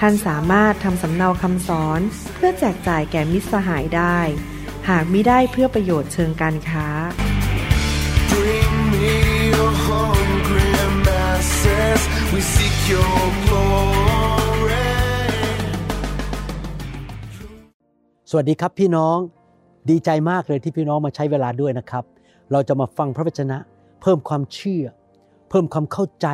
ท่านสามารถทำสำเนาคำสอนเพื่อแจกจ่ายแก่มิตรสหายได้ หากมิได้เพื่อประโยชน์เชิงการค้า สวัสดีครับพี่น้อง ดีใจมากเลยที่พี่น้องมาใช้เวลาด้วยนะครับ เราจะมาฟังพระวจนะ เพิ่มความเชื่อ เพิ่มความเข้าใจ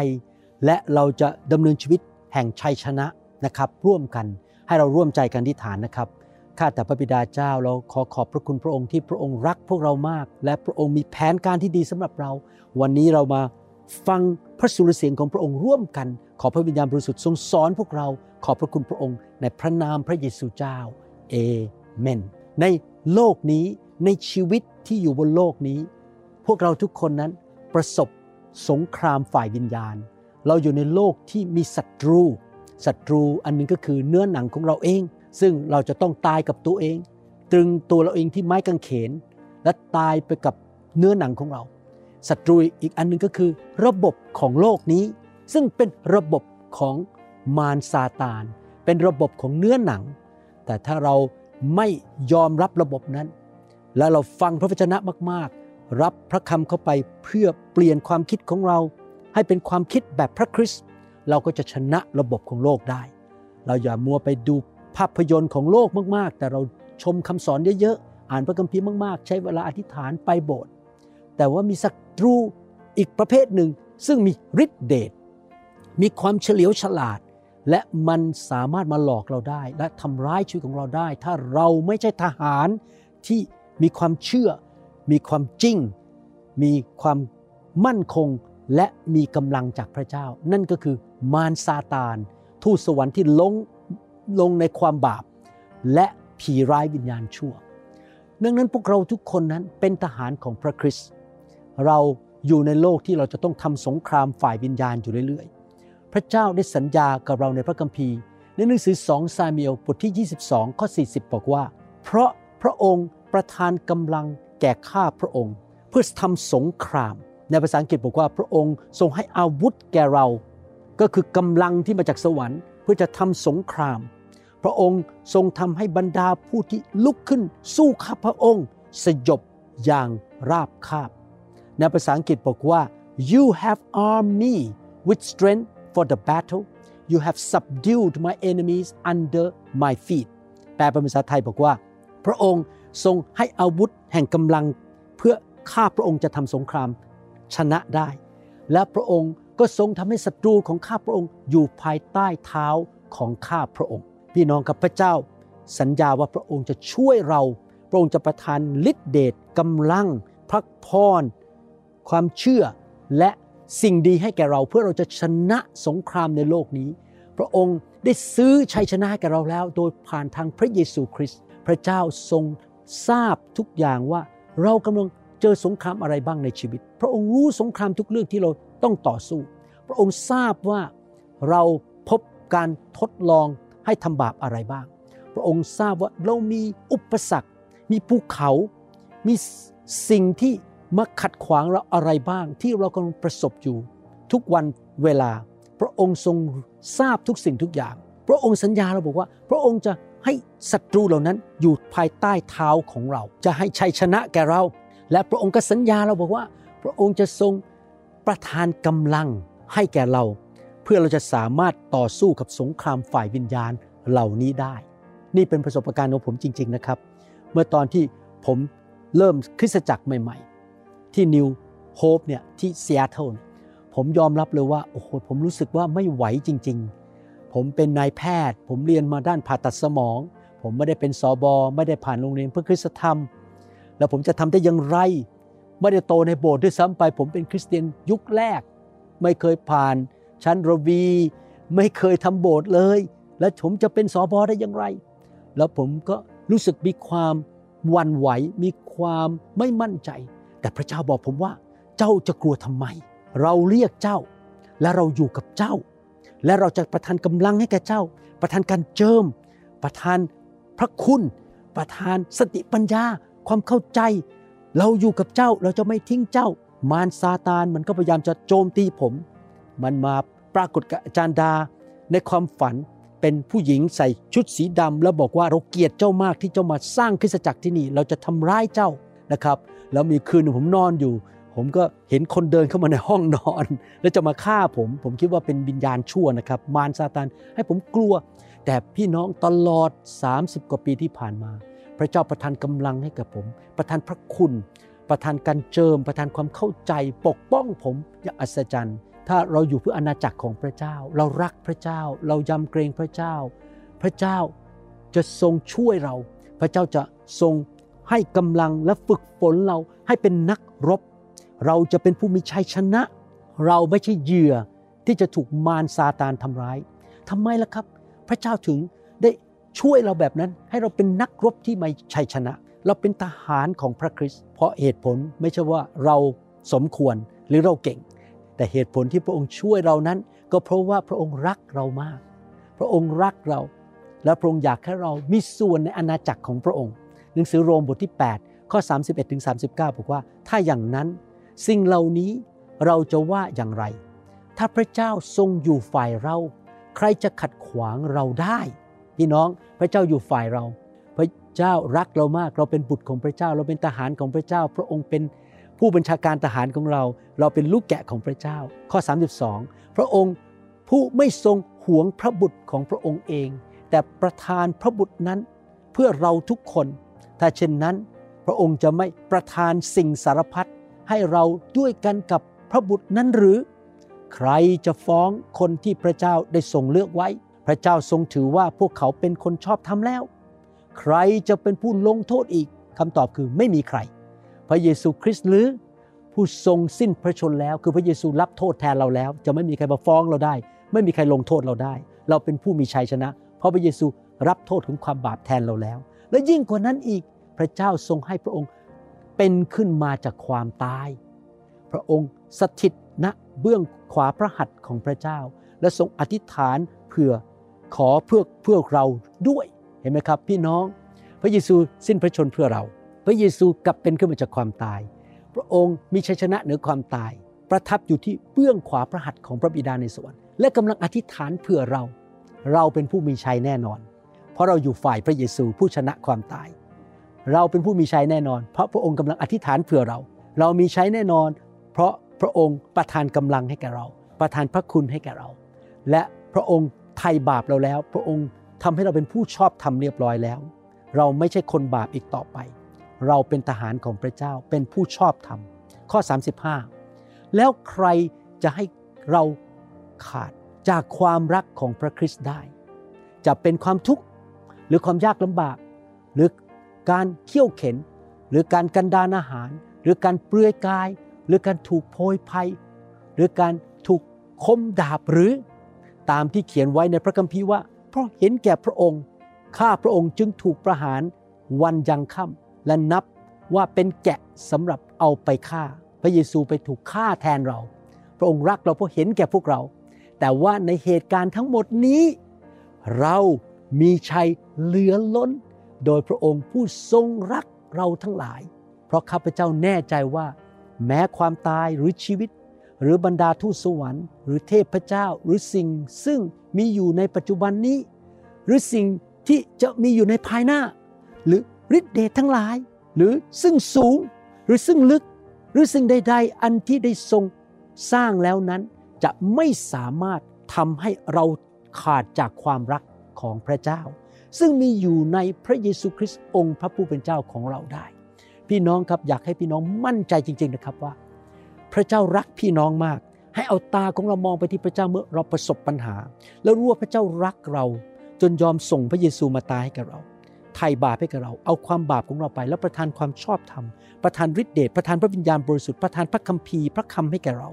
และเราจะดำเนินชีวิตแห่งชัยชนะ นะครับ ร่วมกันให้เราร่วมใจกันที่ฐานนะครับข้าแต่พระบิดาเจ้าเราขอขอบพระคุณพระองค์ที่พระองค์รักพวกเรามาก และพระองค์มีแผนการที่ดีสำหรับเรา วันนี้เรามาฟังพระสุรเสียงของพระองค์ร่วมกัน ขอพระวิญญาณบริสุทธิ์ทรงสอนพวกเรา ขอบพระคุณพระองค์ ในพระนามพระเยซูเจ้าเอเมน ในโลกนี้ในชีวิตที่อยู่บนโลกนี้ พวกเราทุกคนนั้นประสบสงครามฝ่ายวิญญาณ เราอยู่ในโลกที่มีศัตรู ศัตรูอันหนึงก็คือเนื้อหนังของเราเอง ซึ่งเราจะต้องตายกับตัวเอง ตรึงตัวเราเองที่ไม้กางเขน และตายไปกับเนื้อหนังของเราศัตรูอีกอันหนึงก็คือ ระบบของโลกนี้ ซึ่งเป็นระบบของมารซาตาน เป็นระบบของเนื้อหนัง แต่ถ้าเราไม่ยอมรับระบบนั้น และเราฟังพระวจนะมาก ๆ รับพระคำเข้าไปเพื่อเปลี่ยนความคิดของเรา ให้เป็นความคิดแบบพระคริสต์ เราก็จะชนะระบบของโลกได้ เราอย่ามัวไปดูภาพยนตร์ของโลกมากๆ แต่เราชมคำสอนเยอะๆ อ่านพระคัมภีร์มากๆ ใช้เวลาอธิษฐานไปโบสถ์ แต่ว่ามีศัตรูอีกประเภทหนึ่ง ซึ่งมีฤทธิเดช มีความเฉลียวฉลาด และมันสามารถมาหลอกเราได้ และทำร้ายชีวิตของเราได้ ถ้าเราไม่ใช่ทหารที่มีความเชื่อ มีความจริง มีความมั่นคง และมีกำลังจากพระเจ้า นั่นก็คือมารซาตาน ทูตสวรรค์ที่ลงลงในความบาป และผีร้ายวิญญาณชั่ว ดังนั้นพวกเราทุกคนนั้นเป็นทหารของพระคริสต์เราอยู่ในโลกที่เราจะต้องทำสงครามฝ่ายวิญญาณอยู่เรื่อยๆ พระเจ้าได้สัญญากับเราในพระคัมภีร์ ในหนังสือ2ซามูเอลบทที่ 22 ข้อ 40 บอกว่า เพราะพระองค์ประทานกำลังแก่ข้าพระองค์ เพื่อทำสงคราม ในภาษาอังกฤษบอกว่าพระองค์ทรงให้อาวุธแก่เรา ก็คือกำลังที่มาจากสวรรค์ เพื่อจะทำสงคราม พระองค์ทรงทำให้บรรดาผู้ที่ลุกขึ้นสู้ข้าพระองค์ สยบอย่างราบคาบ ในภาษาอังกฤษบอกว่า you have armed me with strength for the battle you have subdued my enemies under my feet แปลเป็นภาษาไทยบอกว่า พระองค์ทรงให้อาวุธแห่งกำลัง เพื่อข้าพระองค์จะทำสงคราม ชนะได้ และพระองค์ก็ทรงทำให้ศัตรูของข้าพระองค์อยู่ภายใต้เท้าของข้าพระองค์ พี่น้องกับพระเจ้า สัญญาว่าพระองค์จะช่วยเรา พระองค์จะประทานฤทธิเดชกำลัง พระพร ความเชื่อและสิ่งดีให้แก่เราเพื่อเราจะชนะสงครามในโลกนี้ พระองค์ได้ซื้อชัยชนะให้แก่เราแล้ว โดยผ่านทางพระเยซูคริสต์พระเจ้าทรงทราบทุกอย่างว่าเรากำลัง เจอสงครามอะไรบ้างในชีวิต พระองค์รู้สงครามทุกเรื่องที่เราต้องต่อสู้ พระองค์ทราบว่าเราพบการทดลองให้ทำบาปอะไรบ้าง พระองค์ทราบว่าเรามีอุปสรรค มีภูเขา มีสิ่งที่มาขัดขวางเราอะไรบ้าง ที่เรากำลังประสบอยู่ ทุกวันเวลา พระองค์ทรงทราบทุกสิ่งทุกอย่าง พระองค์สัญญาเราบอกว่า พระองค์จะให้ศัตรูเหล่านั้นอยู่ภายใต้เท้าของเรา จะให้ชัยชนะแก่เรา และพระองค์ก็สัญญาเราบอกว่า พระองค์จะทรงประทานกำลังให้แก่เรา เพื่อเราจะสามารถต่อสู้กับสงครามฝ่ายวิญญาณเหล่านี้ได้ นี่เป็นประสบการณ์ของผมจริง ๆนะครับ เมื่อตอนที่ผมเริ่มคริสตจักรใหม่ ๆ ที่ New Hope เนี่ยที่ซีแอตเทิลผมยอมรับเลยว่าโอ้โหผมรู้สึกว่าไม่ไหวจริง ๆ ผมเป็นนายแพทย์ ผมเรียนมาด้านผ่าตัดสมอง ผมไม่ได้เป็นสอบอไม่ได้ผ่านโรงเรียนเพื่อคริสตธรรม แล้วผมจะทำได้อย่างไร ไม่ได้โตในโบสถ์ด้วยซ้ำไป ผมเป็นคริสเตียนยุคแรก ไม่เคยผ่านชั้นระวี ไม่เคยทำโบสถ์เลย แล้วผมจะเป็นสอบอได้อย่างไร แล้วผมก็รู้สึกมีความวันไหว มีความไม่มั่นใจ แต่พระเจ้าบอกผมว่า เจ้าจะกลัวทำไม เราเรียกเจ้า และเราอยู่กับเจ้า และเราจะประทานกำลังให้แก่เจ้า ประทานการเจิม ประทานพระคุณ ประทานสติปัญญา ความเข้าใจ เราอยู่กับเจ้าเราจะไม่ทิ้งเจ้า มารซาตานมันก็พยายามจะโจมตีผม มันมาปรากฏกับอาจารย์ดา ในความฝันเป็นผู้หญิงใส่ชุดสีดำแล้วบอกว่าเราเกลียดเจ้ามากที่เจ้ามาสร้างคริสตจักรที่นี่ เราจะทำร้ายเจ้านะครับ แล้วมีคืนผมนอนอยู่ ผมก็เห็นคนเดินเข้ามาในห้องนอน แล้วจะมาฆ่าผม ผมคิดว่าเป็นวิญญาณชั่วนะครับ มารซาตานให้ผมกลัว แต่พี่น้องตลอด 30 กว่าปีที่ผ่านมา ระเจ้าประทานกำลังให้กับผม ประทานพระคุณ ประทานการเจิม ประทานความเข้าใจ ปกป้องผมอย่างอัศจรรย์ ถ้าเราอยู่เพื่ออาณาจักรของพระเจ้า เรารักพระเจ้า เรายำเกรงพระเจ้า พระเจ้าจะทรงช่วยเรา พระเจ้าจะทรงให้กำลังและฝึกฝนเราให้เป็นนักรบ เราจะเป็นผู้มีชัยชนะ เราไม่ใช่เหยื่อที่จะถูกมารซาตานทำร้ายทำไมล่ะครับ พระเจ้าถึง ช่วยเราแบบนั้นให้เราเป็นนักรบที่มีชัยชนะ เราเป็นทหารของพระคริสต์เพราะเหตุผลไม่ใช่ว่าเราสมควรหรือเราเก่ง แต่เหตุผลที่พระองค์ช่วยเรานั้น ก็เพราะว่าพระองค์รักเรามาก พระองค์รักเรา และพระองค์อยากให้เรามีส่วนในอาณาจักรของพระองค์ หนังสือโรมบทที่ 8 ข้อ 31ถึง39 บอกว่า ถ้าอย่างนั้นสิ่งเหล่านี้เราจะว่าอย่างไร ถ้าพระเจ้าทรงอยู่ฝ่ายเรา ใครจะขัดขวางเราได้ พี่น้องพระเจ้าอยู่ฝ่ายเรา พระเจ้ารักเรามาก เราเป็นบุตรของพระเจ้า เราเป็นทหารของพระเจ้า พระองค์เป็นผู้บัญชาการทหารของเรา เราเป็นลูกแกะของพระเจ้า ข้อ 32 พระองค์ผู้ไม่ทรงหวงพระบุตรของพระองค์เอง แต่ประทานพระบุตรนั้นเพื่อเราทุกคน ถ้าเช่นนั้น พระองค์จะไม่ประทานสิ่งสารพัดให้เราด้วยกันกับพระบุตรนั้นหรือ ใครจะฟ้องคนที่พระเจ้าได้ทรงเลือกไว้ พระเจ้าทรงถือว่าพวกเขาเป็นคนชอบทำแล้ว ใครจะเป็นผู้ลงโทษอีกคำตอบคือไม่มีใคร พระเยซูคริสต์หรือผู้ทรงสิ้นพระชนแล้วคือพระเยซูรับโทษแทนเราแล้ว จะไม่มีใครมาฟ้องเราได้ ไม่มีใครลงโทษเราได้ เราเป็นผู้มีชัยชนะ เพราะพระเยซูรับโทษของความบาปแทนเราแล้ว และยิ่งกว่านั้นอีกพระเจ้าทรงให้พระองค์เป็นขึ้นมาจากความตาย พระองค์สถิตณเบื้องขวาพระหัตถ์ของพระเจ้า และทรงอธิษฐานเพื่อ ขอเพื่อเพื่อเราด้วยเห็นไหมครับ พี่น้อง พระเยซูสิ้นพระชนเพื่อเรา พระเยซูกลับเป็นขึ้นมาจากความตาย พระองค์มีชัยชนะเหนือความตาย ประทับอยู่ที่เบื้องขวาพระหัตถ์ของพระบิดาในสวรรค์และกำลังอธิษฐานเพื่อเรา เราเป็นผู้มีชัยแน่นอน เพราะเราอยู่ฝ่ายพระเยซูผู้ชนะความตาย เราเป็นผู้มีชัยแน่นอน เพราะพระองค์กำลังอธิษฐานเพื่อเรา เรามีชัยแน่นอน เพราะพระองค์ประทานกำลังให้แก่เรา ประทานพระคุณให้แก่เรา และพระองค์ ไถ่บาปเราแล้ว พระองค์ทำให้เราเป็นผู้ชอบธรรมเรียบร้อยแล้ว เราไม่ใช่คนบาปอีกต่อไป เราเป็นทหารของพระเจ้าเป็นผู้ชอบธรรม ข้อ 35 แล้วใครจะให้เราขาดจากความรักของพระคริสต์ได้ จะเป็นความทุกข์หรือความยากลำบาก หรือการเขี่ยวเข็น หรือการกันดานอาหาร หรือการเปลือยกาย หรือการถูกโพยภัย หรือการถูกคมดาบหรือ ตามที่เขียนไว้ในพระคัมภีร์ว่า เพราะเห็นแก่พระองค์ ข้าพระองค์จึงถูกประหารวันยังค่ำและนับว่าเป็นแกะสำหรับเอาไปฆ่า พระเยซูไปถูกฆ่าแทนเรา พระองค์รักเราเพราะเห็นแก่พวกเรา แต่ว่าในเหตุการณ์ทั้งหมดนี้ เรามีชัยเหลือล้น โดยพระองค์ผู้ทรงรักเราทั้งหลาย เพราะข้าพเจ้าแน่ใจว่า แม้ความตายหรือชีวิต หรือบรรดาทูตสวรรค์ หรือเทพเจ้าหรือสิ่งซึ่งมีอยู่ในปัจจุบันนี้ หรือสิ่งที่จะมีอยู่ในภายหน้า หรือฤทธิเดชทั้งหลาย หรือซึ่งสูงหรือซึ่งลึก หรือสิ่งใด ๆ อันที่ได้ทรงสร้างแล้วนั้นจะไม่สามารถทำให้เราขาดจากความรักของพระเจ้า ซึ่งมีอยู่ในพระเยซูคริสต์องค์พระผู้เป็นเจ้าของเราได้ พี่น้องครับอยากให้พี่น้องมั่นใจจริง ๆนะครับว่า พระเจ้ารักพี่น้องมาก ให้เอาตาของเรามองไปที่พระเจ้าเมื่อเราประสบปัญหา แล้วรู้ว่าพระเจ้ารักเราจนยอมส่งพระเยซูมาตายให้กับเราไถ่บาปให้กับเรา เอาความบาปของเราไป แล้วประทานความชอบธรรม ประทานฤทธิเดช ประทานพระวิญญาณบริสุทธิ์ ประทานพระคัมภีร์ พระคำให้แก่เรา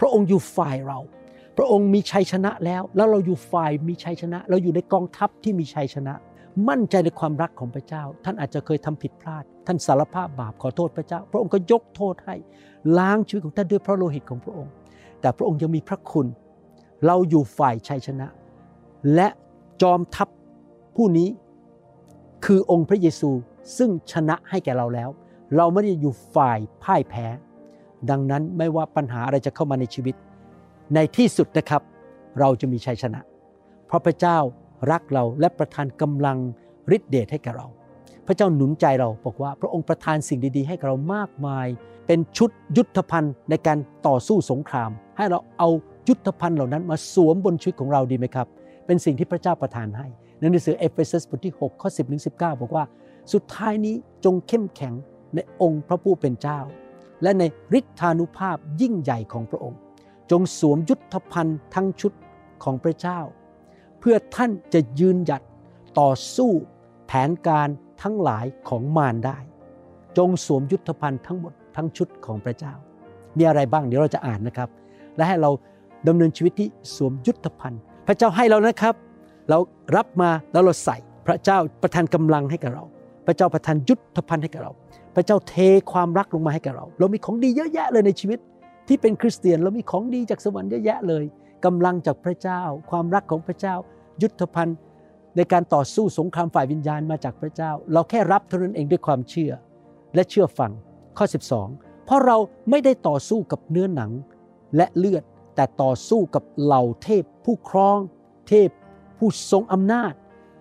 พระองค์อยู่ฝ่ายเรา พระองค์มีชัยชนะแล้ว แล้วเราอยู่ฝ่ายมีชัยชนะ เราอยู่ในกองทัพที่มีชัยชนะ มั่นใจในความรักของพระเจ้า ท่านอาจจะเคยทำผิดพลาด ท่านสารภาพบาปขอโทษพระเจ้า พระองค์ก็ยกโทษให้ล้างชีวิตของท่านด้วยพระโลหิตของพระองค์ แต่พระองค์ยังมีพระคุณ เราอยู่ฝ่ายชัยชนะ และจอมทัพผู้นี้คือองค์พระเยซูซึ่งชนะให้แก่เราแล้ว เราไม่ได้อยู่ฝ่ายพ่ายแพ้ ดังนั้นไม่ว่าปัญหาอะไรจะเข้ามาในชีวิต ในที่สุดนะครับ เราจะมีชัยชนะ เพราะพระเจ้า รักเราและประทานกำลังฤทธิเดชให้แก่เรา พระเจ้าหนุนใจเราบอกว่า พระองค์ประทานสิ่งดีๆ ให้กับเรามากมาย เป็นชุดยุทธภัณฑ์ในการต่อสู้สงคราม ให้เราเอายุทธภัณฑ์เหล่านั้นมาสวมบนชีวิตของเราดีไหมครับ เป็นสิ่งที่พระเจ้าประทานให้ในหนังสือเอเฟซัสบทที่6ข้อ10ถึง19 บอกว่า สุดท้ายนี้จงเข้มแข็งในองค์พระผู้เป็นเจ้า และในฤทธานุภาพยิ่งใหญ่ของพระองค์ จงสวมยุทธภัณฑ์ทั้งชุดของพระเจ้า เพื่อท่านจะยืนหยัดต่อสู้แผนการทั้งหลายของมารได้ จงสวมยุทธภัณฑ์ทั้งหมดทั้งชุดของพระเจ้า มีอะไรบ้างเดี๋ยวเราจะอ่านนะครับ และให้เราดำเนินชีวิตที่สวมยุทธภัณฑ์ พระเจ้าให้เรานะครับ เรารับมาแล้วเราใส่พระเจ้าประทานกำลังให้กับเรา พระเจ้าประทานยุทธภัณฑ์ให้กับเรา พระเจ้าเทความรักลงมาให้กับเรา เรามีของดีเยอะแยะเลยในชีวิต ที่เป็นคริสเตียนเรามีของดีจากสวรรค์เยอะแยะเลย กำลังจากพระเจ้า ความรักของพระเจ้า ยุทธภัณฑ์ในการต่อสู้สงครามฝ่ายวิญญาณมาจากพระเจ้า เราแค่รับเท่านั้นเองด้วยความเชื่อ และเชื่อฟังข้อ 12 เพราะเราไม่ได้ต่อสู้กับเนื้อหนังและเลือดแต่ต่อสู้กับเหล่าเทพผู้ครอง เทพผู้ทรงอำนาจ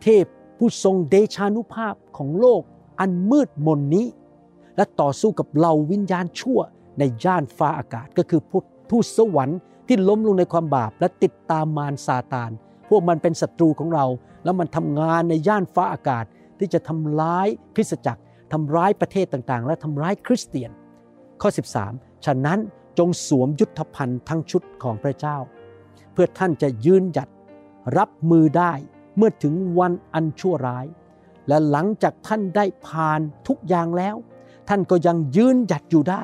เทพผู้ทรงเดชานุภาพของโลกอันมืดมนนี้ และต่อสู้กับเหล่าวิญญาณชั่วในย่านฟ้าอากาศก็คือผู้ทูตสวรรค์ ที่ล้มลงในความบาปและติดตามมารซาตาน พวกมันเป็นศัตรูของเรา แล้วมันทำงานในย่านฟ้าอากาศ ที่จะทำร้ายคริสตจักรทำร้ายประเทศต่างๆ และทำร้ายคริสเตียน ข้อ 13 ฉะนั้นจงสวมยุทธภัณฑ์ทั้งชุดของพระเจ้า เพื่อท่านจะยืนหยัดรับมือได้เมื่อถึงวันอันชั่วร้าย และหลังจากท่านได้ผ่านทุกอย่างแล้ว ท่านก็ยังยืนหยัดอยู่ได้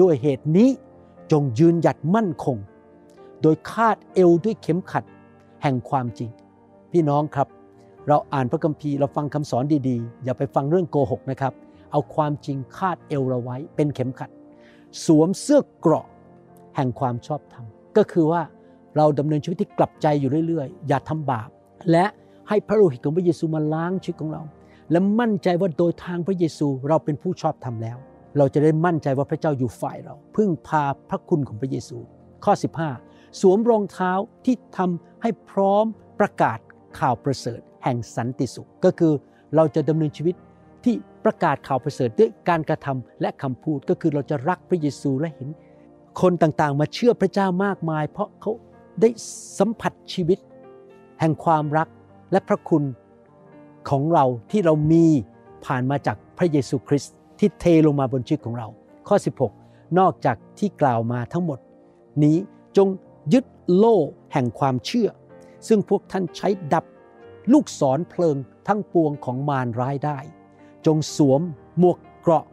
ด้วยเหตุนี้ จงยืนหยัดมั่นคง โดยคาดเอวด้วยเข็มขัดแห่งความจริง พี่น้องครับ เราอ่านพระคัมภีร์เราฟังคำสอนดีๆ อย่าไปฟังเรื่องโกหกนะครับ เอาความจริงคาดเอวเราไว้เป็นเข็มขัด สวมเสื้อเกราะแห่งความชอบธรรม ก็คือว่าเราดำเนินชีวิตที่กลับใจอยู่เรื่อยๆ อย่าทำบาป และให้พระโลหิตของพระเยซูมาล้างชีวิตของเรา และมั่นใจว่าโดยทางพระเยซูเราเป็นผู้ชอบธรรมแล้ว เราจะได้มั่นใจว่าพระเจ้าอยู่ฝ่ายเรา พึ่งพาพระคุณของพระเยซู ข้อ 15 สวมรองเท้าที่ทำให้พร้อมประกาศข่าวประเสริฐ แห่งสันติสุข ก็คือเราจะดำเนินชีวิตที่ประกาศข่าวประเสริฐด้วยการกระทำและคำพูดก็คือเราจะรักพระเยซูและเห็น คนต่างๆ มาเชื่อพระเจ้ามากมาย เพราะเขาได้สัมผัสชีวิต แห่งความรักและพระคุณของเราที่เรามีผ่านมาจากพระเยซูคริสต์ ที่เทลงมาบนชีวิตของเรา ข้อ 16 นอกจากที่กล่าวมาทั้งหมด นี้จงยึดโล่แห่งความเชื่อ ซึ่งพวกท่านใช้ดับลูกศรเพลิงทั้งปวงของมารร้ายได้ จงสวมหมวกเกราะ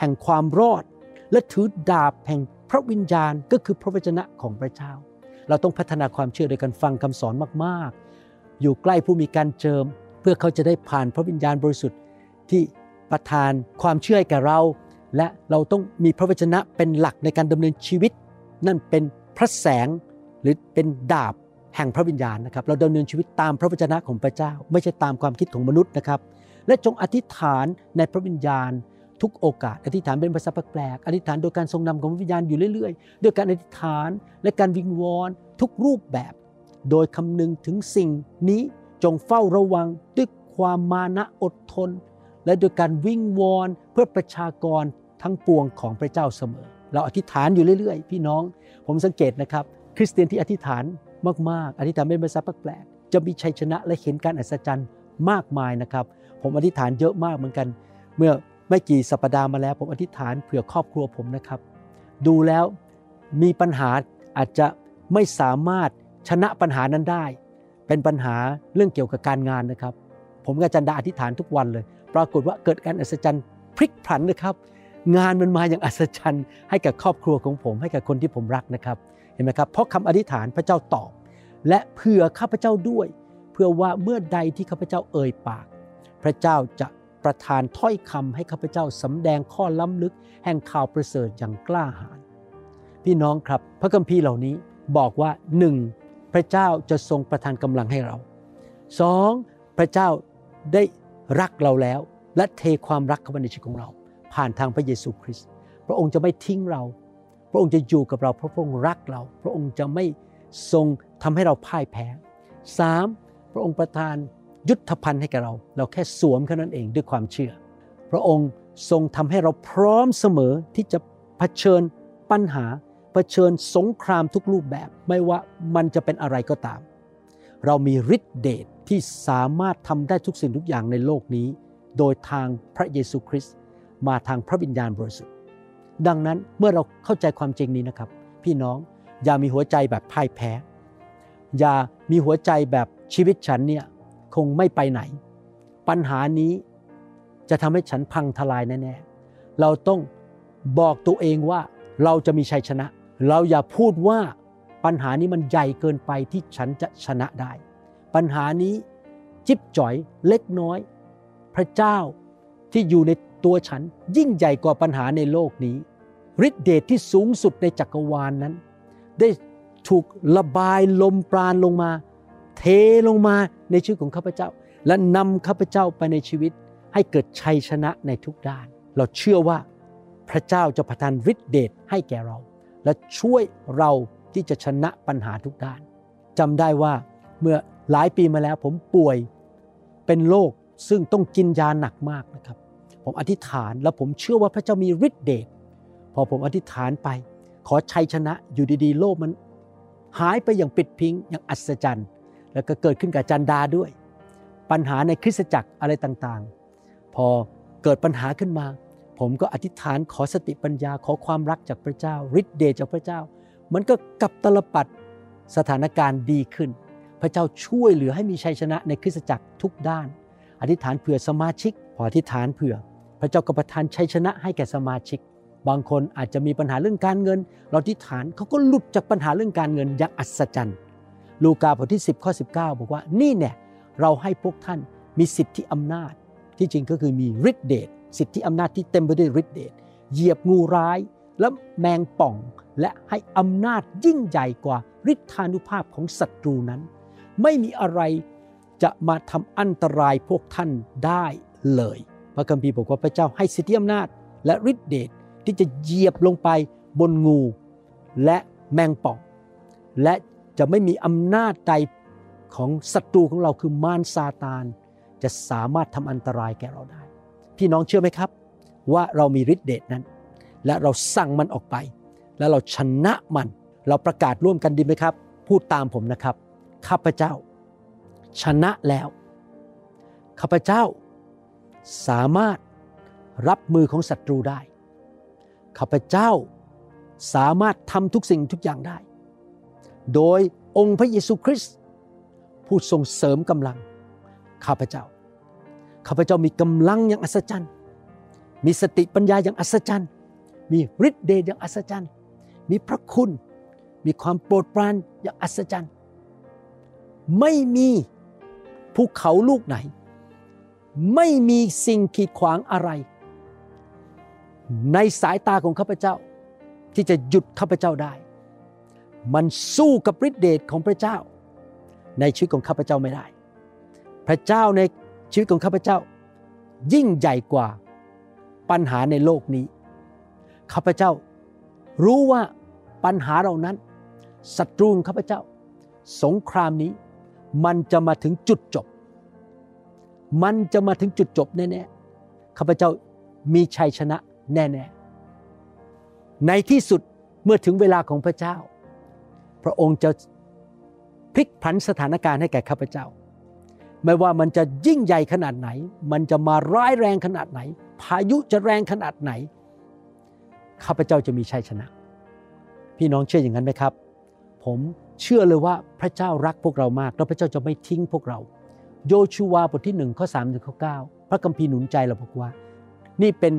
แห่งความรอด และถือดาบแห่งพระวิญญาณก็คือพระวจนะของพระเจ้า เราต้องพัฒนาความเชื่อโดยการฟังคำสอนมากๆ อยู่ใกล้ผู้มีการเจิม เพื่อเขาจะได้ผ่านพระวิญญาณบริสุทธิ์ที่ ประทานความเชื่อให้แก่เรา และเราต้องมีพระวจนะเป็นหลักในการดำเนินชีวิต นั่นเป็นพระแสงหรือเป็นดาบแห่งพระวิญญาณนะครับ เราดำเนินชีวิตตามพระวจนะของพระเจ้า ไม่ใช่ตามความคิดของมนุษย์นะครับ และจงอธิษฐานในพระวิญญาณทุกโอกาส อธิษฐานเป็นภาษาแปลกๆอธิษฐานโดยการทรงนำของพระวิญญาณอยู่เรื่อยๆ ด้วยการอธิษฐานและการวิงวอนทุกรูปแบบ โดยคำนึงถึงสิ่งนี้จงเฝ้าระวังด้วยความมานะอดทน และโดยการวิ่งวอนเพื่อประชากรทั้งปวงของพระเจ้าเสมอ เราอธิษฐานอยู่เรื่อยๆ พี่น้อง ผมสังเกตนะครับ คริสเตียนที่อธิษฐานมากๆ อธิษฐานเป็นภาษาแปลกๆจะมีชัยชนะและเห็นการอัศจรรย์มากมายนะครับ ผมอธิษฐานเยอะมากเหมือนกัน เมื่อไม่กี่สัปดาห์มาแล้ว ผมอธิษฐานเผื่อครอบครัวผมนะครับ ดูแล้วมีปัญหาอาจจะไม่สามารถชนะปัญหานั้นได้ เป็นปัญหาเรื่องเกี่ยวกับการงานนะครับ ผมกับจันดาอธิษฐานทุกวันเลย ปรากฏว่าเกิดการอัศจรรย์พลิกผันนะครับ งานมันมาอย่างอัศจรรย์ให้กับครอบครัวของผม ให้กับคนที่ผมรักนะครับ เห็นไหมครับ เพราะคำอธิษฐานพระเจ้าตอบ และเผื่อข้าพเจ้าด้วย เพื่อว่าเมื่อใดที่ข้าพเจ้าเอ่ยปาก พระเจ้าจะประทานถ้อยคำให้ข้าพเจ้าสำแดงข้อล้ำลึก แห่งข่าวประเสริฐอย่างกล้าหาญพี่น้องครับพระคัมภีร์เหล่านี้บอกว่าหนึ่งพระเจ้าจะทรงประทานกำลังให้เราสองพระเจ้าได้ รักเราแล้ว และเทความรักเข้ามาในชีวิตของเรา ผ่านทางพระเยซูคริสต์พระองค์จะไม่ทิ้งเรา พระองค์จะอยู่กับเราเพราะพระองค์รักเรา พระองค์จะไม่ทรงทำให้เราพ่ายแพ้สามพระองค์ประทานยุทธภัณฑ์ให้แก่เรา เราแค่สวมแค่นั้นเองด้วยความเชื่อ พระองค์ทรงทำให้เราพร้อมเสมอที่จะเผชิญปัญหาเผชิญสงครามทุกรูปแบบ ไม่ว่ามันจะเป็นอะไรก็ตาม เรามีฤทธิเดช ที่สามารถทำได้ทุกสิ่งทุกอย่างในโลกนี้ โดยทางพระเยซูคริสต์มาทางพระวิญญาณบริสุทธิ์ ดังนั้นเมื่อเราเข้าใจความจริงนี้นะครับ พี่น้องอย่ามีหัวใจแบบพ่ายแพ้ อย่ามีหัวใจแบบชีวิตฉันเนี่ยคงไม่ไปไหน ปัญหานี้จะทำให้ฉันพังทลายแน่ๆ เราต้องบอกตัวเองว่าเราจะมีชัยชนะ เราอย่าพูดว่าปัญหานี้มันใหญ่เกินไปที่ฉันจะชนะได้ ปัญหานี้จิบจ่อยเล็กน้อย พระเจ้าที่อยู่ในตัวฉันยิ่งใหญ่กว่าปัญหาในโลกนี้ฤทธิเดชที่สูงสุดในจักรวาลนนั้น ได้ถูกระบายลมปราณลงมา เทลงมาในชีวิตของข้าพเจ้า และนำข้าพเจ้าไปในชีวิต ให้เกิดชัยชนะในทุกด้าน เราเชื่อว่าพระเจ้าจะประทานฤทธิเดชให้แก่เรา และช่วยเราที่จะชนะปัญหาทุกด้านจำได้ว่าเมื่อ หลายปีมาแล้วผมป่วยเป็นโรคซึ่งต้องกินยาหนักมากนะครับ ผมอธิษฐานแล้วผมเชื่อว่าพระเจ้ามีฤทธิ์เดชพอผมอธิษฐานไป ขอชัยชนะอยู่ดีๆ โลกมันหายไปอย่างปิดพิงอย่างอัศจรรย์ แล้วก็เกิดขึ้นกับจันดาด้วย ปัญหาในคริสตจักรอะไรต่างๆ พอเกิดปัญหาขึ้นมา ผมก็อธิษฐานขอสติปัญญาขอความรักจากพระเจ้าฤทธิ์เดชจากพระเจ้า มันก็กลับตลปัดสถานการณ์ดีขึ้น พระเจ้าช่วยเหลือให้มีชัยชนะในคริสตจักรทุกด้าน อธิษฐานเผื่อสมาชิกพออธิษฐานเผื่อ พระเจ้าก็ประทานชัยชนะให้แก่สมาชิก บางคนอาจจะมีปัญหาเรื่องการเงิน เราอธิษฐานเขาก็หลุดจากปัญหาเรื่องการเงินอย่างอัศจรรย์ ลูกาบทที่ 10ข้อ19 บอกว่านี่เนี่ยเราให้พวกท่านมีสิทธิอำนาจ ที่จริงก็คือมีฤทธิเดชสิทธิอำนาจที่เต็มไปด้วยฤทธิเดชเหยียบงูร้ายและแมงป่องและให้อำนาจยิ่งใหญ่กว่าฤทธานุภาพของศัตรูนั้น ไม่มีอะไรจะมาทำอันตรายพวกท่านได้เลย พระคัมภีร์บอกว่าพระเจ้าให้สิทธิอำนาจ และฤทธิเดชที่จะเหยียบลงไปบนงู และแมงป่อง และจะไม่มีอำนาจใดของศัตรูของเราคือมารซาตาน จะสามารถทำอันตรายแก่เราได้ พี่น้องเชื่อไหมครับ ว่าเรามีฤทธิเดชนั้น และเราสั่งมันออกไป แล้วเราชนะมัน เราประกาศร่วมกันดีไหมครับ พูดตามผมนะครับ ข้าพเจ้า ชนะแล้ว ข้าพเจ้าสามารถรับมือของศัตรูได้ ข้าพเจ้าสามารถทำทุกสิ่งทุกอย่างได้ โดยองค์พระเยซูคริสต์ผู้ทรงเสริมกำลัง ข้าพเจ้า ข้าพเจ้ามีกำลังอย่างอัศจรรย์ มีสติปัญญาอย่างอัศจรรย์ มีฤทธิ์เดชอย่างอัศจรรย์ มีพระคุณ มีความโปรดปรานอย่างอัศจรรย์ ไม่มีภูเขาลูกไหน ไม่มีสิ่งขีดขวางอะไร ในสายตาของข้าพเจ้า ที่จะหยุดข้าพเจ้าได้ มันสู้กับฤทธิเดชของพระเจ้า ในชีวิตของข้าพเจ้าไม่ได้ พระเจ้าในชีวิตของข้าพเจ้า ยิ่งใหญ่กว่าปัญหาในโลกนี้ข้าพเจ้า รู้ว่าปัญหาเหล่านั้นศัตรูของข้าพเจ้า สงครามนี้ มันจะมาถึงจุดจบ มันจะมาถึงจุดจบแน่ๆ ข้าพเจ้ามีชัยชนะแน่ๆ ในที่สุดเมื่อถึงเวลาของพระเจ้า พระองค์จะพลิกผันสถานการณ์ให้แก่ข้าพเจ้า ไม่ว่ามันจะยิ่งใหญ่ขนาดไหน มันจะมาร้ายแรงขนาดไหน พายุจะแรงขนาดไหน ข้าพเจ้าจะมีชัยชนะ พี่น้องเชื่ออย่างนั้นไหมครับ ผมเชื่อเลยว่าพระเจ้ารักพวกเรามาก แล้วพระเจ้าจะไม่ทิ้งพวกเรา โยชูวาบทที่หนึ่งข้อสามถึงข้อเก้าพระคัมภีร์หนุนใจเราบอกว่า นี่เป็น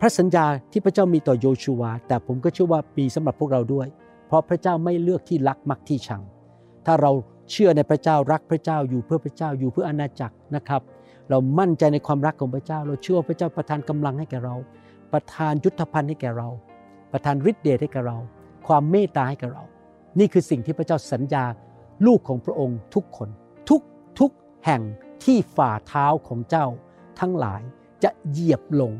พระสัญญาที่พระเจ้ามีต่อโยชูวา แต่ผมก็เชื่อว่าปีสำหรับพวกเราด้วย เพราะพระเจ้าไม่เลือกที่รักมักที่ชัง ถ้าเราเชื่อในพระเจ้ารักพระเจ้าอยู่เพื่อพระเจ้าอยู่เพื่ออาณาจักรนะครับ เรามั่นใจในความรักของพระเจ้า เราเชื่อว่าพระเจ้าประทานกำลังให้แก่เรา ประทานยุทธภัณฑ์ให้แก่เรา ประทานฤทธิ์เดชให้แก่เรา ความเมตตาให้แก่เรา นี่คือสิ่งที่พระเจ้าสัญญาลูกของพระองค์ทุกคน ทุกทุกแห่งที่ฝ่าเท้าของเจ้า ทั้งหลายจะเหยียบลง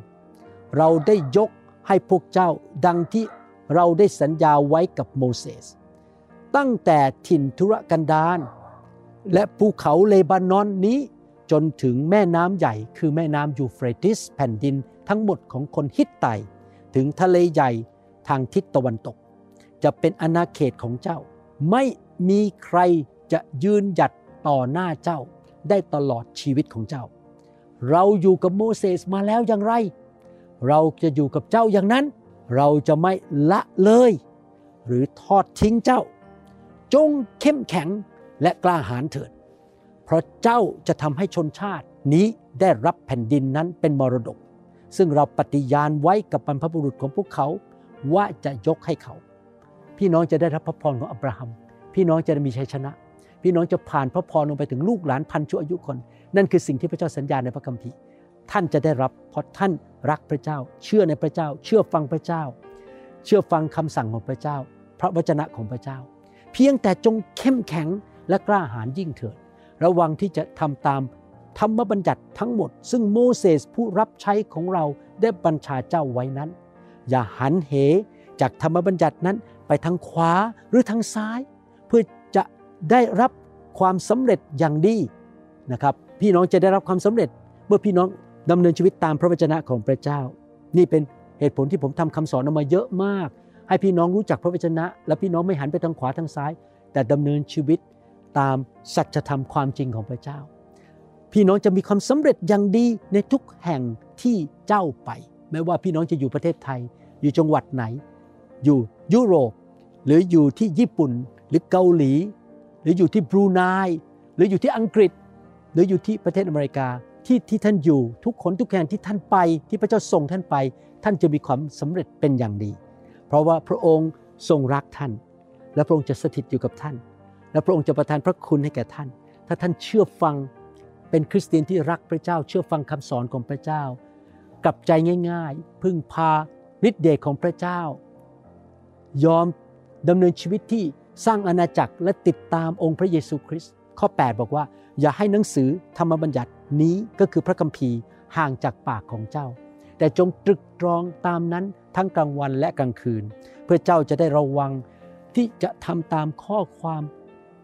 เราได้ยกให้พวกเจ้าดังที่เราได้สัญญาไว้กับโมเสส ตั้งแต่ถิ่นทุรกันดารและภูเขาเลบานอนนี้จนถึงแม่น้ำใหญ่คือแม่น้ำยูเฟรติสแผ่นดินทั้งหมดของคนฮิตไต ถึงทะเลใหญ่ทางทิศตะวันตก จะเป็นอาณาเขตของเจ้า ไม่มีใครจะยืนหยัดต่อหน้าเจ้าได้ตลอดชีวิตของเจ้า เราอยู่กับโมเสสมาแล้วอย่างไร เราจะอยู่กับเจ้าอย่างนั้น เราจะไม่ละเลย หรือทอดทิ้งเจ้า จงเข้มแข็งและกล้าหาญเถิด เพราะเจ้าจะทำให้ชนชาตินี้ได้รับแผ่นดินนั้นเป็นมรดก ซึ่งเราปฏิญาณไว้กับบรรพบุรุษของพวกเขาว่าจะยกให้เขา พี่น้องจะได้รับพระพรของอับราฮัม พี่น้องจะมีชัยชนะ พี่น้องจะผ่านพระพรลงไปถึงลูกหลานพันชั่วอายุคน นั่นคือสิ่งที่พระเจ้าสัญญาในพระคัมภีร์ ท่านจะได้รับเพราะท่านรักพระเจ้า เชื่อในพระเจ้า เชื่อฟังพระเจ้า เชื่อฟังคำสั่งของพระเจ้า พระวจนะของพระเจ้า เพียงแต่จงเข้มแข็งและกล้าหาญยิ่งเถิด ระวังที่จะทำตามธรรมบัญญัติทั้งหมด ซึ่งโมเสสผู้รับใช้ของเราได้บัญชาเจ้าไว้นั้น อย่าหันเหจากธรรมบัญญัตินั้น ไปทางขวาหรือทางซ้าย เพื่อจะได้รับความสำเร็จอย่างดีนะครับ พี่น้องจะได้รับความสำเร็จ เมื่อพี่น้องดำเนินชีวิตตามพระวจนะของพระเจ้า นี่เป็นเหตุผลที่ผมทำคำสอนออกมาเยอะมาก ให้พี่น้องรู้จักพระวจนะ และพี่น้องไม่หันไปทางขวาทางซ้าย แต่ดำเนินชีวิตตามสัจธรรมความจริงของพระเจ้า พี่น้องจะมีความสำเร็จอย่างดีในทุกแห่งที่เจ้าไป ไม่ว่าพี่น้องจะอยู่ประเทศไทย อยู่จังหวัดไหน อยู่ ยุโรป หรืออยู่ที่ญี่ปุ่น หรือเกาหลี หรืออยู่ที่บรูไนหรืออยู่ที่อังกฤษ หรืออยู่ที่ประเทศอเมริกาที่ที่ท่านอยู่ทุกคนทุกแห่งที่ท่านไปที่พระเจ้าส่งท่านไป ท่านจะมีความสำเร็จเป็นอย่างดี เพราะว่าพระองค์ทรงรักท่าน และพระองค์จะสถิตอยู่กับท่าน และพระองค์จะประทานพระคุณให้แก่ท่าน ถ้าท่านเชื่อฟังเป็นคริสเตียนที่รักพระเจ้า เชื่อฟังคำสอนของพระเจ้า กลับใจง่าย ๆ พึ่งพาฤทธิเดชของพระเจ้า ยอมดำเนินชีวิตที่สร้างอาณาจักรและติดตามองค์พระเยซูคริสต์ข้อ 8 บอกว่า อย่าให้หนังสือธรรมบัญญัตินี้ก็คือพระคัมภีร์ห่างจากปากของเจ้า แต่จงตรึกตรองตามนั้นทั้งกลางวันและกลางคืน เพื่อเจ้าจะได้ระวังที่จะทำตามข้อความ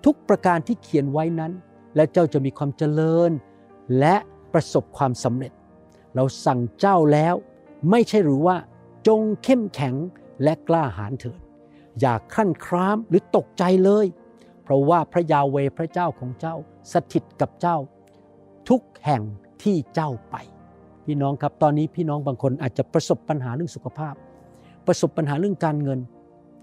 ทุกประการที่เขียนไว้นั้น และเจ้าจะมีความเจริญ และประสบความสำเร็จ เราสั่งเจ้าแล้ว ไม่ใช่หรือว่าจงเข้มแข็งและกล้าหาญเถิด อย่าครั่นคร้ามหรือตกใจเลย เพราะว่าพระยาเวพระเจ้าของเจ้าสถิตกับเจ้า ทุกแห่งที่เจ้าไป พี่น้องครับตอนนี้พี่น้องบางคนอาจจะประสบปัญหาเรื่องสุขภาพ ประสบปัญหาเรื่องการเงิน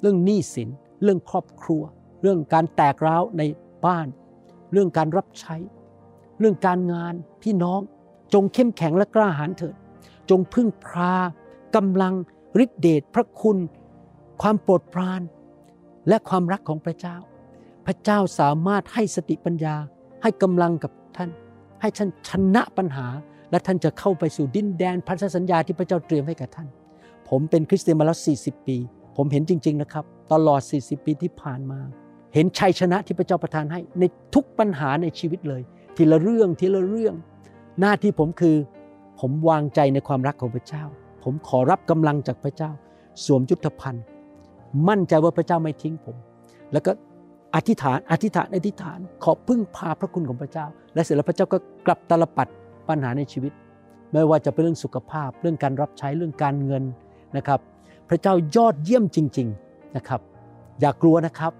เรื่องหนี้สิน เรื่องครอบครัว เรื่องการแตกร้าวในบ้าน เรื่องการรับใช้ เรื่องการงานพี่น้องจงเข้มแข็งและกล้าหาญเถิด จงพึ่งพากำลังฤทธิเดชพระคุณ ความโปรดปรานและความรักของพระเจ้า พระเจ้าสามารถให้สติปัญญาให้กำลังกับท่าน ให้ท่านชนะปัญหา และท่านจะเข้าไปสู่ดินแดนพันธสัญญาที่พระเจ้าเตรียมให้กับท่าน ผมเป็นคริสเตียนมาแล้ว 40 ปี ผมเห็นจริง ๆนะครับ ตลอด 40 ปีที่ผ่านมา เห็นชัยชนะที่พระเจ้าประทานให้ในทุกปัญหาในชีวิตเลย ทีละเรื่องทีละเรื่อง หน้าที่ผมคือ ผมวางใจในความรักของพระเจ้า ผมขอรับกำลังจากพระเจ้า สวมยุทธภัณฑ์ มั่นใจว่าพระเจ้าไม่ทิ้งผม แล้วก็อธิษฐานอธิษฐานอธิษฐาน ขอพึ่งพาพระคุณของพระเจ้า และเสร็จแล้วพระเจ้าก็กลับตาลปัดปัญหาในชีวิต ไม่ว่าจะเป็นเรื่องสุขภาพ เรื่องการรับใช้เรื่องการเงินนะครับ พระเจ้ายอดเยี่ยมจริง ๆนะครับ อย่ากลัวนะครับ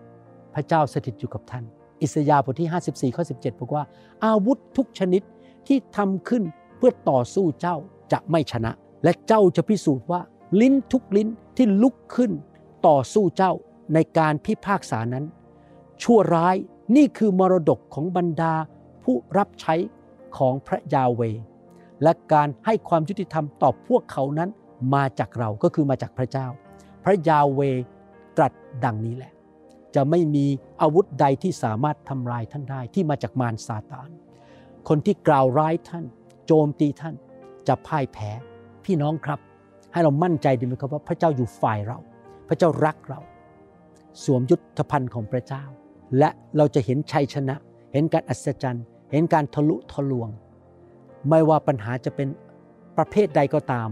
พระเจ้าสถิตอยู่กับท่าน อิสยาห์บทที่ 54ข้อ17บอกว่า อาวุธทุกชนิดที่ทำขึ้นเพื่อต่อสู้เจ้าจะไม่ชนะ และเจ้าจะพิสูจน์ว่าลิ้นทุกลิ้นที่ลุกขึ้น ต่อสู้เจ้าในการพิพากษานั้น ชั่วร้ายนี่คือมรดกของบรรดาผู้รับใช้ของพระยาเว และการให้ความยุติธรรมต่อพวกเขานั้นมาจากเราก็คือมาจากพระเจ้า พระยาเวตรัสดังนี้แหละ จะไม่มีอาวุธใดที่สามารถทำลายท่านได้ที่มาจากมารซาตาน คนที่กล่าวร้ายท่าน โจมตีท่านจะพ่ายแพ้ พี่น้องครับ ให้เรามั่นใจดีไหมครับว่าพระเจ้าอยู่ฝ่ายเรา พระเจ้ารักเรา สวมยุทธภัณฑ์ของพระเจ้า และเราจะเห็นชัยชนะ เห็นการอัศจรรย์ เห็นการทะลุทะลวง ไม่ว่าปัญหาจะเป็นประเภทใดก็ตาม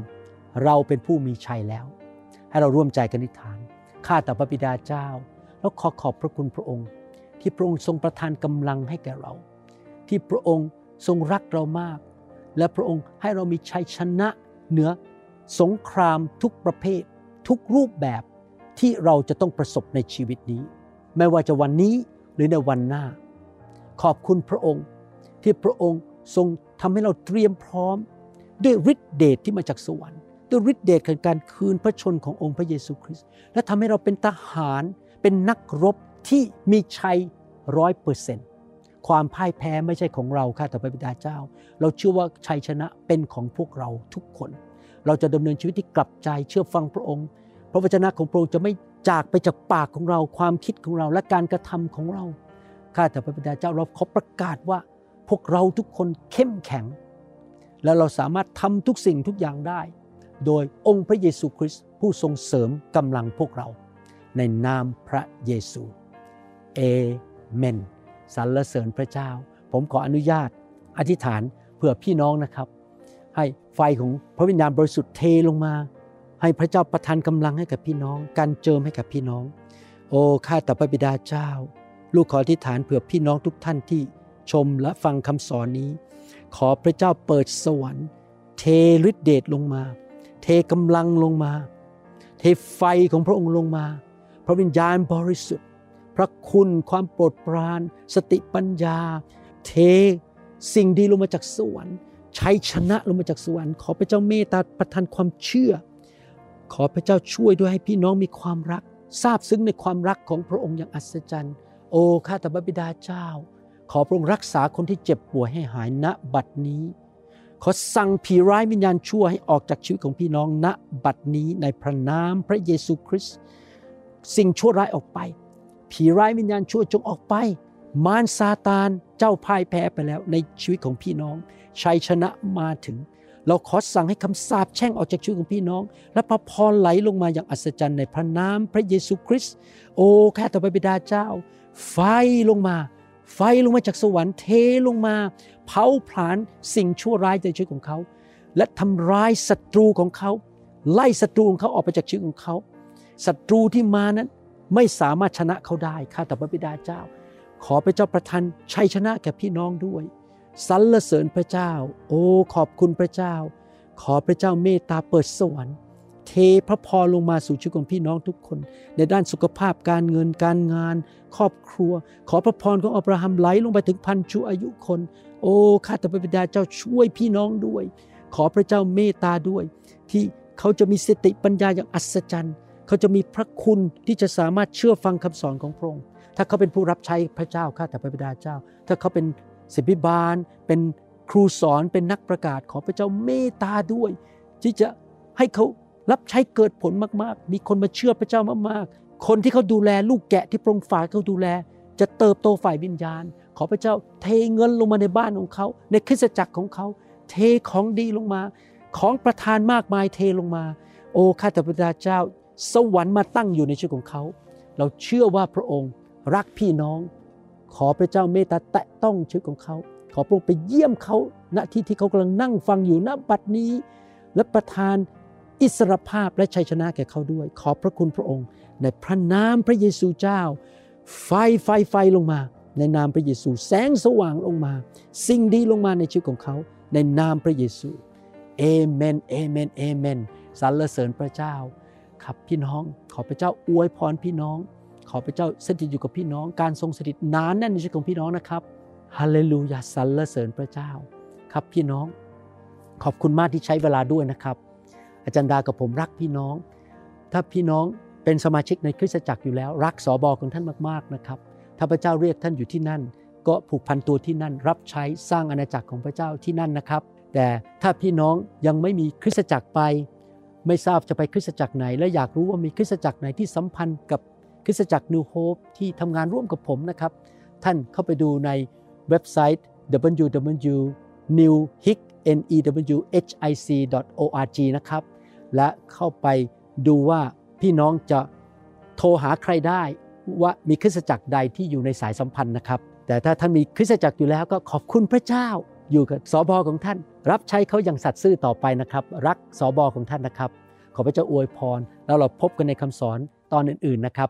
เราเป็นผู้มีชัยแล้ว ให้เราร่วมใจกันนิฐานข้าแต่พระบิดาเจ้า แล้วขอขอบพระคุณพระองค์ ที่พระองค์ทรงประทานกำลังให้แก่เรา ที่พระองค์ทรงรักเรามาก และพระองค์ให้เรามีชัยชนะเหนือสงครามทุกประเภท ทุกรูปแบบ ที่เราจะต้องประสบในชีวิตนี้ ไม่ว่าจะวันนี้หรือในวันหน้า ขอบคุณพระองค์ ที่พระองค์ทรงทำให้เราเตรียมพร้อม ด้วยฤทธิเดชที่มาจากสวรรค์ด้วยฤทธิเดชของการคืนพระชนขององค์พระเยซูคริสต์และทำให้เราเป็นทหารเป็นนักรบที่มีชัยร้อยเปอร์เซนต์ความพ่ายแพ้ไม่ใช่ของเราข้าแต่พระบิดาเจ้า เราเชื่อว่าชัยชนะเป็นของพวกเราทุกคน เราจะดำเนินชีวิตที่กลับใจเชื่อฟังพระองค์ ระวจนะของพระองค์จะไม่จากไปจากปากของเราความคิดของเราและการกระทำของเรา ข้าแต่พระบิดาเจ้าเราขอประกาศว่าพวกเราทุกคนเข้มแข็ง และเราสามารถทำทุกสิ่งทุกอย่างได้ โดยองค์พระเยซูคริสต์ผู้ทรงเสริมกำลังพวกเรา ในนามพระเยซูเอเมนสรรเสริญพระเจ้า ผมขออนุญาตอธิษฐานเพื่อพี่น้องนะครับ ให้ไฟของพระวิญญาณบริสุทธิ์เทลงมา ให้พระเจ้าประทานกำลังให้กับพี่น้อง การเจิมให้กับพี่น้อง โอ้ข้าแต่พระบิดาเจ้า ลูกขออธิษฐานเผื่อพี่น้องทุกท่านที่ชมและฟังคำสอนนี้ ขอพระเจ้าเปิดสวรรค์ เทฤทธิเดชลงมา เทกำลังลงมา เทไฟของพระองค์ลงมา พระวิญญาณบริสุทธิ์ พระคุณความโปรดปราน สติปัญญา เทสิ่งดีลงมาจากสวรรค์ชัยชนะลงมาจากสวรรค์ขอพระเจ้าเมตตาประทานความเชื่อ ขอพระเจ้าช่วยด้วยให้พี่น้องมีความรักทราบซึ้งในความรักของพระองค์อย่างอัศจรรย์ โอ้ข้าแต่พระบิดาเจ้า ขอพระองค์รักษาคนที่เจ็บป่วยให้หายณบัดนี้ ขอสั่งผีร้ายวิญญาณชั่วให้ออกจากชีวิตของพี่น้องณบัดนี้ในพระนามพระเยซูคริสต์สิ่งชั่วร้ายออกไป ผีร้ายวิญญาณชั่วจงออกไป มารซาตานเจ้าพ่ายแพ้ไปแล้วในชีวิตของพี่น้องชัยชนะมาถึง เราขอสั่งให้คำสาปแช่งออกจากชีวิตของพี่น้อง และพระพรไหลลงมาอย่างอัศจรรย์ในพระนามพระเยซูคริสต์โอ้ข้าแต่พระบิดาเจ้า ไฟลงมา ไฟลงมาจากสวรรค์เทลงมา เผาผลาญสิ่งชั่วร้ายในชีวิตของเขา และทำร้ายศัตรูของเขา ไล่ศัตรูของเขาออกไปจากชีวิตของเขาศัตรูที่มานั้นไม่สามารถชนะเขาได้ข้าแต่พระบิดาเจ้า ขอพระเจ้าประทานชัยชนะแก่พี่น้องด้วย สรรเสริญพระเจ้า โอ้ขอบคุณพระเจ้า ขอพระเจ้าเมตตาเปิดสวรรค์ เทพระพรลงมาสู่ชีวิตของพี่น้องทุกคน ในด้านสุขภาพการเงินการงาน ครอบครัว ขอพระพรของอับราฮัมไหลลงไปถึงพันชูอายุคน โอ้ข้าแต่พระบิดาเจ้าช่วยพี่น้องด้วย ขอพระเจ้าเมตตาด้วย ที่เขาจะมีสติปัญญาอย่างอัศจรรย์ เขาจะมีพระคุณที่จะสามารถเชื่อฟังคำสอนของพระองค์ถ้าเขาเป็นผู้รับใช้พระเจ้าข้าแต่พระบิดาเจ้า ถ้าเขาเป็น ศิบิบาล เป็นครูสอนเป็นนักประกาศขอพระเจ้าเมตตาด้วย ที่จะให้เขารับใช้เกิดผลมากๆ มีคนมาเชื่อพระเจ้ามากๆ คนที่เขาดูแลลูกแกะที่โปรงฝากเขาดูแล จะเติบโตฝ่ายวิญญาณ ขอพระเจ้าเทเงินลงมาในบ้านของเขา ในคริสตจักรของเขา เทของดีลงมา ของประทานมากมายเทลงมา โอ้ข้าแต่พระเจ้า สวรรค์มาตั้งอยู่ในชีวิตของเขา เราเชื่อว่าพระองค์รักพี่น้อง ขอพระเจ้าเมตตาแตะต้องชีวิตของเขา ขอพระองค์ไปเยี่ยมเขาณที่ที่เขากำลังนั่งฟังอยู่ณบัดนี้ และประทานอิสรภาพและชัยชนะแก่เขาด้วย ขอบพระคุณพระองค์ ในพระนามพระเยซูเจ้า ไฟไฟไฟลงมา ในนามพระเยซู แสงสว่างลงมา สิ่งดีลงมาในชีวิตของเขา ในนามพระเยซูเอเมนเอเมนเอเมนสรรเสริญพระเจ้าครับพี่น้อง ขอพระเจ้าอวยพรพี่น้อง ขอพระเจ้าสถิตอยู่กับพี่น้อง การทรงสถิตนานแน่นในชีวิตของพี่น้องนะครับฮาเลลูยาสรรเสริญพระเจ้าครับพี่น้อง ขอบคุณมากที่ใช้เวลาด้วยนะครับ อาจารย์ดากับผมรักพี่น้อง ถ้าพี่น้องเป็นสมาชิกในคริสตจักรอยู่แล้ว รักสอบอของท่านมากๆนะครับถ้าพระเจ้าเรียกท่านอยู่ที่นั่น ก็ผูกพันตัวที่นั่น รับใช้สร้างอาณาจักรของพระเจ้าที่นั่นนะครับ แต่ถ้าพี่น้องยังไม่มีคริสตจักรไป ไม่ทราบจะไปคริสตจักรไหน และอยากรู้ว่ามีคริสตจักรไหนที่สัมพันธ์กับ คริสตจักร New Hope ที่ทำงานร่วมกับผมนะครับ ท่านเข้าไปดูในเว็บไซต์ www.newhic.org นะครับ และเข้าไปดูว่าพี่น้องจะโทรหาใครได้ว่ามีคริสตจักรใดที่อยู่ในสายสัมพันธ์นะครับ แต่ถ้าท่านมีคริสตจักรอยู่แล้วก็ขอบคุณพระเจ้า อยู่กับสอบอของท่าน รับใช้เขาอย่างสัตย์ซื่อต่อไปนะครับ รักสอบอของท่านนะครับ ขอพระเจ้าอวยพร แล้วเราพบกันในคำสอนตอนอื่นๆนะครับ